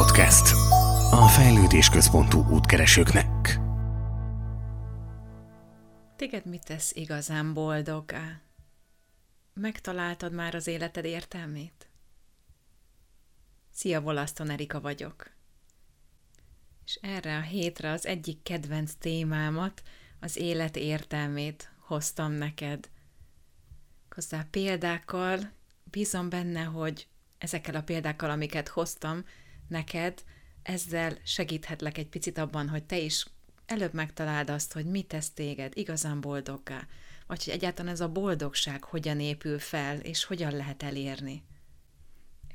Podcast. A Fejlődés Központú útkeresőknek. Téged mit tesz igazán boldoggá? Megtaláltad már az életed értelmét? Szia, Volaszton Erika vagyok. És erre a hétre az egyik kedvenc témámat, az élet értelmét hoztam neked. Hozzá példákkal, bízom benne, hogy ezekkel a példákkal, amiket hoztam neked, ezzel segíthetlek egy picit abban, hogy te is előbb megtaláld azt, hogy mit tesz téged igazán boldoggá, vagy hogy egyáltalán ez a boldogság hogyan épül fel, és hogyan lehet elérni.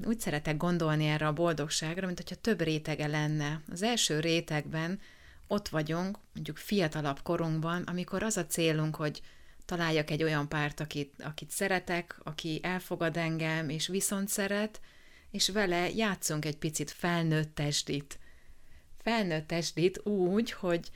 Én úgy szeretek gondolni erre a boldogságra, mint hogyha több rétege lenne. Az első rétegben ott vagyunk, mondjuk fiatalabb korunkban, amikor az a célunk, hogy találjak egy olyan párt, akit, akit szeretek, aki elfogad engem, és viszont szeret, és vele játszunk egy picit felnőtt testdit. Felnőtt testdit úgy, hogy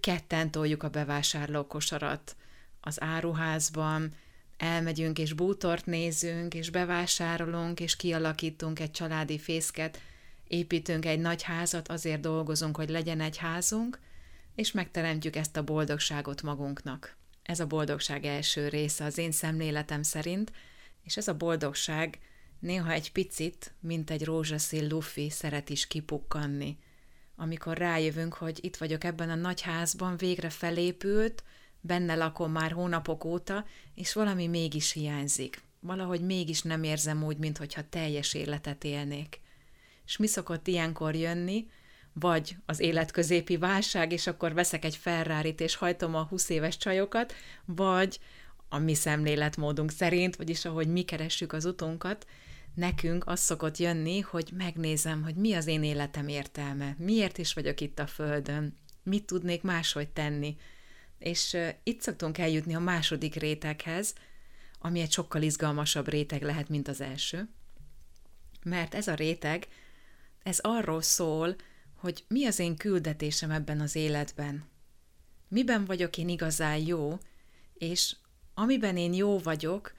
ketten toljuk a bevásárlókosarat az áruházban, elmegyünk és bútort nézünk, és bevásárolunk, és kialakítunk egy családi fészket, építünk egy nagy házat, azért dolgozunk, hogy legyen egy házunk, és megteremtjük ezt a boldogságot magunknak. Ez a boldogság első része az én szemléletem szerint, és ez a boldogság néha egy picit, mint egy rózsaszín lufi szeret is kipukkanni. Amikor rájövünk, hogy itt vagyok ebben a nagy házban, végre felépült, benne lakom már hónapok óta, és valami mégis hiányzik. Valahogy mégis nem érzem úgy, mintha teljes életet élnék. És mi szokott ilyenkor jönni? Vagy az életközépi válság, és akkor veszek egy ferrari és hajtom a 20 éves csajokat, vagy a mi szemléletmódunk szerint, vagyis ahogy mi keressük az utunkat, nekünk az szokott jönni, hogy megnézem, hogy mi az én életem értelme, miért is vagyok itt a Földön, mit tudnék máshogy tenni, és itt szoktunk eljutni a második réteghez, ami egy sokkal izgalmasabb réteg lehet, mint az első. Mert ez a réteg, ez arról szól, hogy mi az én küldetésem ebben az életben. Miben vagyok én igazán jó, és amiben én jó vagyok,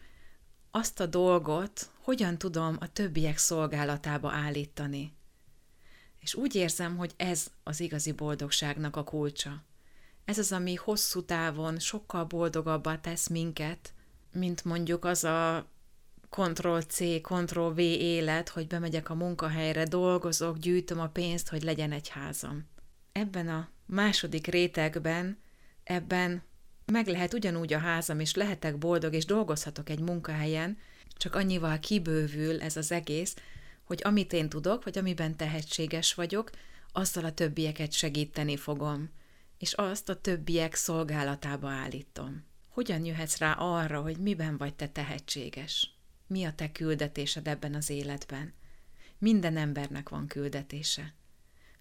azt a dolgot hogyan tudom a többiek szolgálatába állítani. És úgy érzem, hogy ez az igazi boldogságnak a kulcsa. Ez az, ami hosszú távon sokkal boldogabbá tesz minket, mint mondjuk az a Ctrl-C, Ctrl-V élet, hogy bemegyek a munkahelyre, dolgozok, gyűjtöm a pénzt, hogy legyen egy házam. Ebben a második rétegben, ebben meg lehet ugyanúgy a házam, és lehetek boldog, és dolgozhatok egy munkahelyen, csak annyival kibővül ez az egész, hogy amit én tudok, vagy amiben tehetséges vagyok, azzal a többieket segíteni fogom és azt a többiek szolgálatába állítom. Hogyan jöhetsz rá arra, hogy miben vagy te tehetséges? Mi a te küldetésed ebben az életben? Minden embernek van küldetése.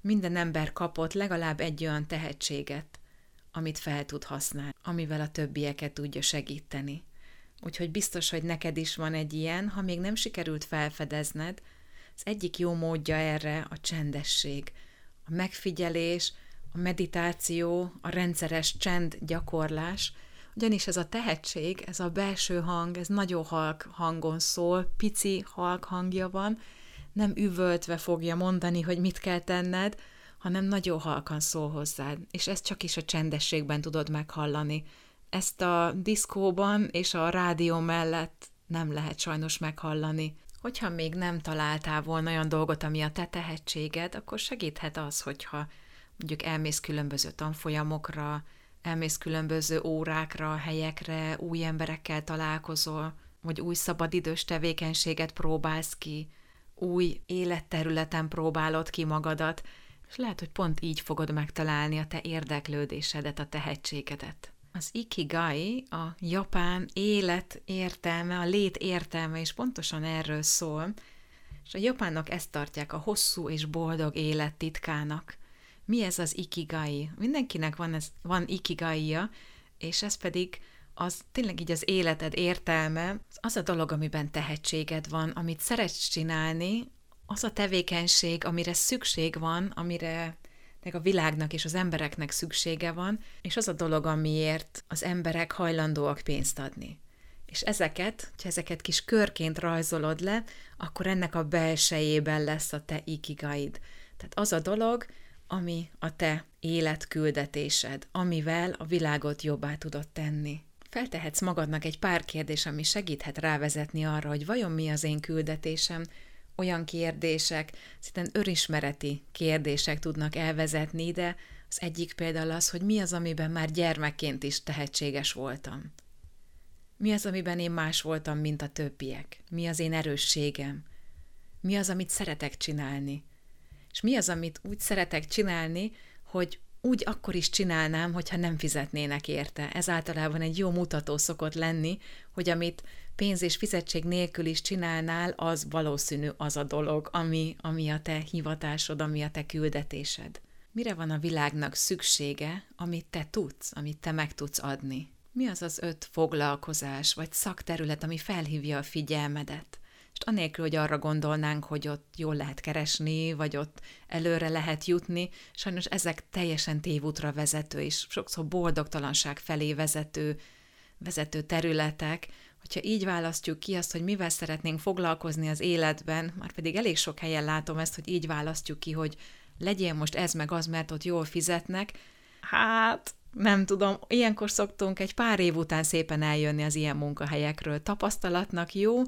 Minden ember kapott legalább egy olyan tehetséget, amit fel tud használni, amivel a többieket tudja segíteni. Úgyhogy biztos, hogy neked is van egy ilyen, ha még nem sikerült felfedezned, az egyik jó módja erre a csendesség, a megfigyelés, a meditáció, a rendszeres csend gyakorlás, ugyanis ez a tehetség, ez a belső hang, ez nagyon halk hangon szól, pici halk hangja van, nem üvöltve fogja mondani, hogy mit kell tenned, hanem nagyon halkan szól hozzád, és ezt csak is a csendességben tudod meghallani. Ezt a diszkóban és a rádió mellett nem lehet sajnos meghallani. Hogyha még nem találtál volna olyan dolgot, ami a te tehetséged, akkor segíthet az, hogyha mondjuk elmész különböző tanfolyamokra, elmész különböző órákra, helyekre, új emberekkel találkozol, vagy új szabadidős tevékenységet próbálsz ki, új életterületen próbálod ki magadat, és lehet, hogy pont így fogod megtalálni a te érdeklődésedet, a tehetségedet. Az ikigai, a japán élet értelme, a lét értelme is pontosan erről szól, és a japánok ezt tartják a hosszú és boldog élet titkának mi ez az ikigai? Mindenkinek van, ez, van ikigaia, és ez pedig az tényleg így az életed értelme, az a dolog, amiben tehetséged van, amit szeretsz csinálni, az a tevékenység, amire szükség van, amire meg a világnak és az embereknek szüksége van, és az a dolog, amiért az emberek hajlandóak pénzt adni. És ezeket, ha ezeket kis körként rajzolod le, akkor ennek a belsejében lesz a te ikigaid Tehát az a dolog, ami a te életküldetésed, amivel a világot jobbá tudod tenni. Feltehetsz magadnak egy pár kérdés, ami segíthet rávezetni arra, hogy vajon mi az én küldetésem, olyan kérdések, szinte örismereti kérdések tudnak elvezetni ide. Az egyik például az, hogy mi az, amiben már gyermekként is tehetséges voltam. Mi az, amiben én más voltam, mint a többiek? Mi az én erősségem? Mi az, amit szeretek csinálni? És mi az, amit úgy szeretek csinálni, hogy úgy akkor is csinálnám, hogyha nem fizetnének érte. Ez általában egy jó mutató szokott lenni, hogy amit pénz és fizetség nélkül is csinálnál, az valószínű az a dolog, ami, ami a te hivatásod, ami a te küldetésed. Mire van a világnak szüksége, amit te tudsz, amit te meg tudsz adni? Mi az az öt foglalkozás vagy szakterület, ami felhívja a figyelmedet? És anélkül, hogy arra gondolnánk, hogy ott jól lehet keresni, vagy ott előre lehet jutni, sajnos ezek teljesen tévútra vezető, és sokszor boldogtalanság felé vezető, vezető területek, hogyha így választjuk ki azt, hogy mivel szeretnénk foglalkozni az életben, már pedig elég sok helyen látom ezt, hogy így választjuk ki, hogy legyél most ez meg az, mert ott jól fizetnek, hát nem tudom, ilyenkor szoktunk egy pár év után szépen eljönni az ilyen munkahelyekről. Tapasztalatnak jó,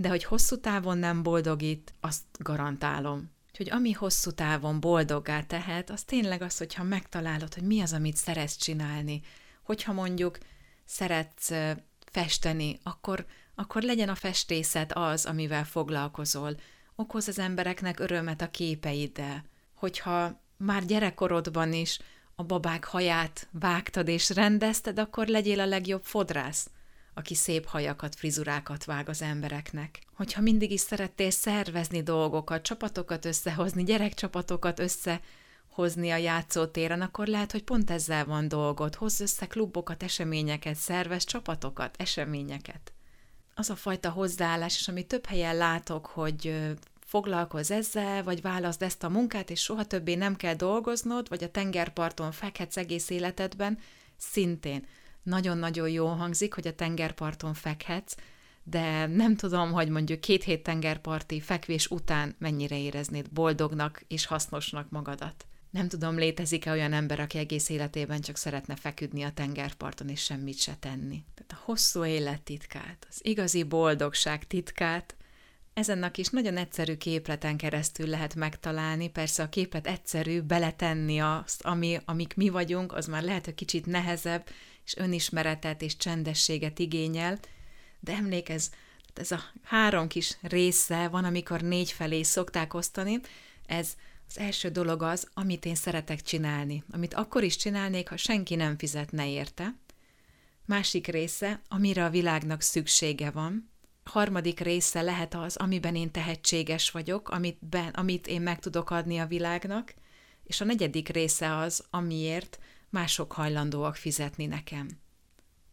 de hogy hosszú távon nem boldogít, azt garantálom. Úgyhogy ami hosszú távon boldoggá tehet, az tényleg az, hogyha megtalálod, hogy mi az, amit szeretsz csinálni. Hogyha mondjuk szeretsz festeni, akkor, akkor legyen a festészet az, amivel foglalkozol. Okoz az embereknek örömet a képeiddel. Hogyha már gyerekkorodban is a babák haját vágtad és rendezted, akkor legyél a legjobb fodrász, aki szép hajakat, frizurákat vág az embereknek. Hogyha mindig is szerettél szervezni dolgokat, csapatokat összehozni, gyerekcsapatokat összehozni a játszótéren, akkor lehet, hogy pont ezzel van dolgod. Hozz össze klubokat, eseményeket, szervez csapatokat, eseményeket. Az a fajta hozzáállás, és ami több helyen látok, hogy foglalkozz ezzel, vagy válaszd ezt a munkát, és soha többé nem kell dolgoznod, vagy a tengerparton fekhetsz egész életedben, szintén nagyon-nagyon jó hangzik, hogy a tengerparton fekhetsz, de nem tudom, hogy mondjuk két hét tengerparti fekvés után mennyire éreznéd boldognak és hasznosnak magadat. Nem tudom, létezik-e olyan ember, aki egész életében csak szeretne feküdni a tengerparton és semmit se tenni. Tehát a hosszú élet titkát, az igazi boldogság titkát Ezennek is nagyon egyszerű képleten keresztül lehet megtalálni, persze a képlet egyszerű, beletenni azt, ami, amik mi vagyunk, az már lehet, hogy kicsit nehezebb, és önismeretet és csendességet igényel, de emlékezz, ez a három kis része van, amikor négy felé szokták osztani, ez az első dolog az, amit én szeretek csinálni, amit akkor is csinálnék, ha senki nem fizetne érte. Másik része, amire a világnak szüksége van, harmadik része lehet az, amiben én tehetséges vagyok, amit, ben, amit én meg tudok adni a világnak, és a negyedik része az, amiért mások hajlandóak fizetni nekem.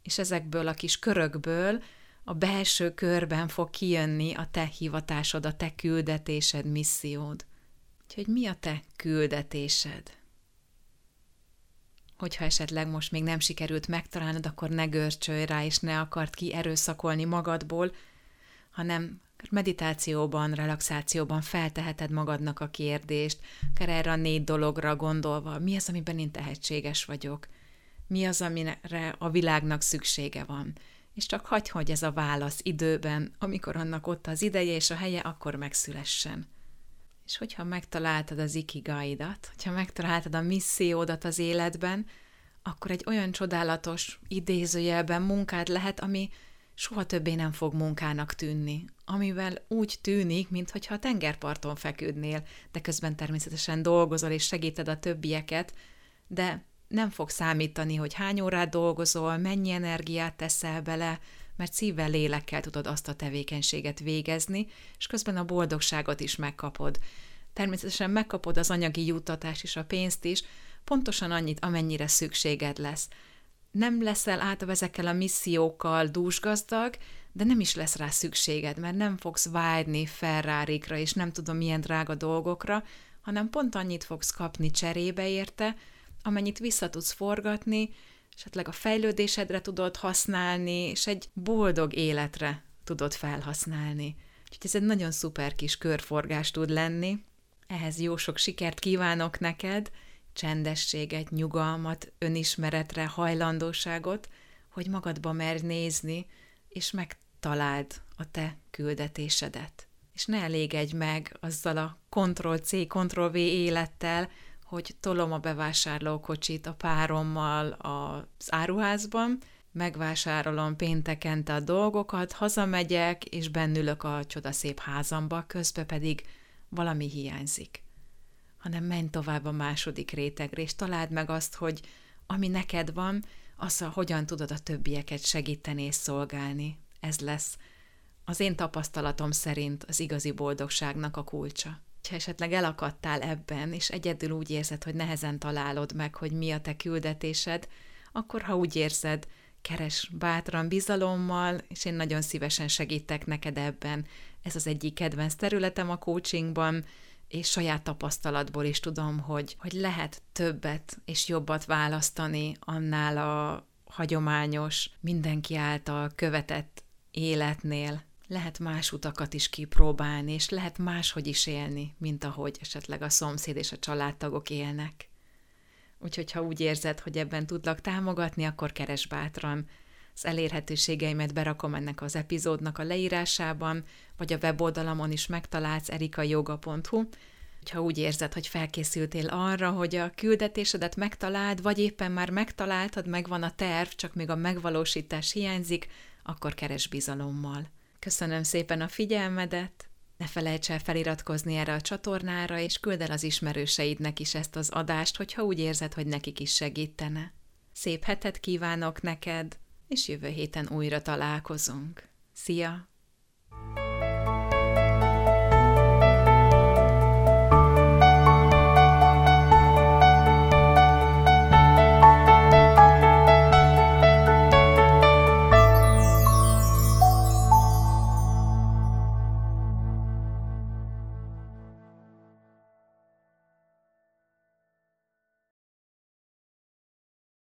És ezekből a kis körökből a belső körben fog kijönni a te hivatásod, a te küldetésed, missziód. Úgyhogy mi a te küldetésed? Hogyha esetleg most még nem sikerült megtalálnod, akkor ne görcsölj rá, és ne akart ki erőszakolni magadból, hanem meditációban, relaxációban felteheted magadnak a kérdést, akár erre a négy dologra gondolva, mi az, amiben én tehetséges vagyok, mi az, amire a világnak szüksége van. És csak hagyj, hogy ez a válasz időben, amikor annak ott az ideje és a helye, akkor megszülessen. És hogyha megtaláltad az ikigaidat, hogyha megtaláltad a missziódat az életben, akkor egy olyan csodálatos idézőjelben munkád lehet, ami soha többé nem fog munkának tűnni, amivel úgy tűnik, mintha a tengerparton feküdnél, de közben természetesen dolgozol és segíted a többieket, de nem fog számítani, hogy hány órát dolgozol, mennyi energiát teszel bele, mert szívvel, lélekkel tudod azt a tevékenységet végezni, és közben a boldogságot is megkapod. Természetesen megkapod az anyagi juttatást és a pénzt is, pontosan annyit, amennyire szükséged lesz nem leszel átve ezekkel a missziókkal dúsgazdag, de nem is lesz rá szükséged, mert nem fogsz vágyni ferrari és nem tudom milyen drága dolgokra, hanem pont annyit fogsz kapni cserébe érte, amennyit vissza tudsz forgatni, esetleg a fejlődésedre tudod használni, és egy boldog életre tudod felhasználni. Úgyhogy ez egy nagyon szuper kis körforgás tud lenni, Ehhez jó sok sikert kívánok neked, csendességet, nyugalmat, önismeretre, hajlandóságot, hogy magadba merj nézni, és megtaláld a te küldetésedet. És ne elégedj meg azzal a Ctrl-C, Ctrl-V élettel, hogy tolom a bevásárlókocsit a párommal az áruházban, megvásárolom péntekente a dolgokat, hazamegyek, és bennülök a csodaszép házamba, közben pedig valami hiányzik. Hanem menj tovább a második rétegre, és találd meg azt, hogy ami neked van, az, hogyan tudod a többieket segíteni és szolgálni. Ez lesz az én tapasztalatom szerint az igazi boldogságnak a kulcsa. Ha esetleg elakadtál ebben, és egyedül úgy érzed, hogy nehezen találod meg, hogy mi a te küldetésed, akkor ha úgy érzed, keres bátran bizalommal, és én nagyon szívesen segítek neked ebben. Ez az egyik kedvenc területem a coachingban, és saját tapasztalatból is tudom, hogy, hogy lehet többet és jobbat választani annál a hagyományos, mindenki által követett életnél. Lehet más utakat is kipróbálni, és lehet máshogy is élni, mint ahogy esetleg a szomszéd és a családtagok élnek. Úgyhogy ha úgy érzed, hogy ebben tudlak támogatni, akkor keres bátran. Az elérhetőségeimet berakom ennek az epizódnak a leírásában, vagy a weboldalamon is megtalálsz erikayoga.hu, ha úgy érzed, hogy felkészültél arra, hogy a küldetésedet megtaláld, vagy éppen már megtaláltad, megvan a terv, csak még a megvalósítás hiányzik, akkor keres bizalommal. Köszönöm szépen a figyelmedet, ne felejts el feliratkozni erre a csatornára, és küld el az ismerőseidnek is ezt az adást, hogyha úgy érzed, hogy nekik is segítene. Szép hetet kívánok neked, és jövő héten újra találkozunk. Szia!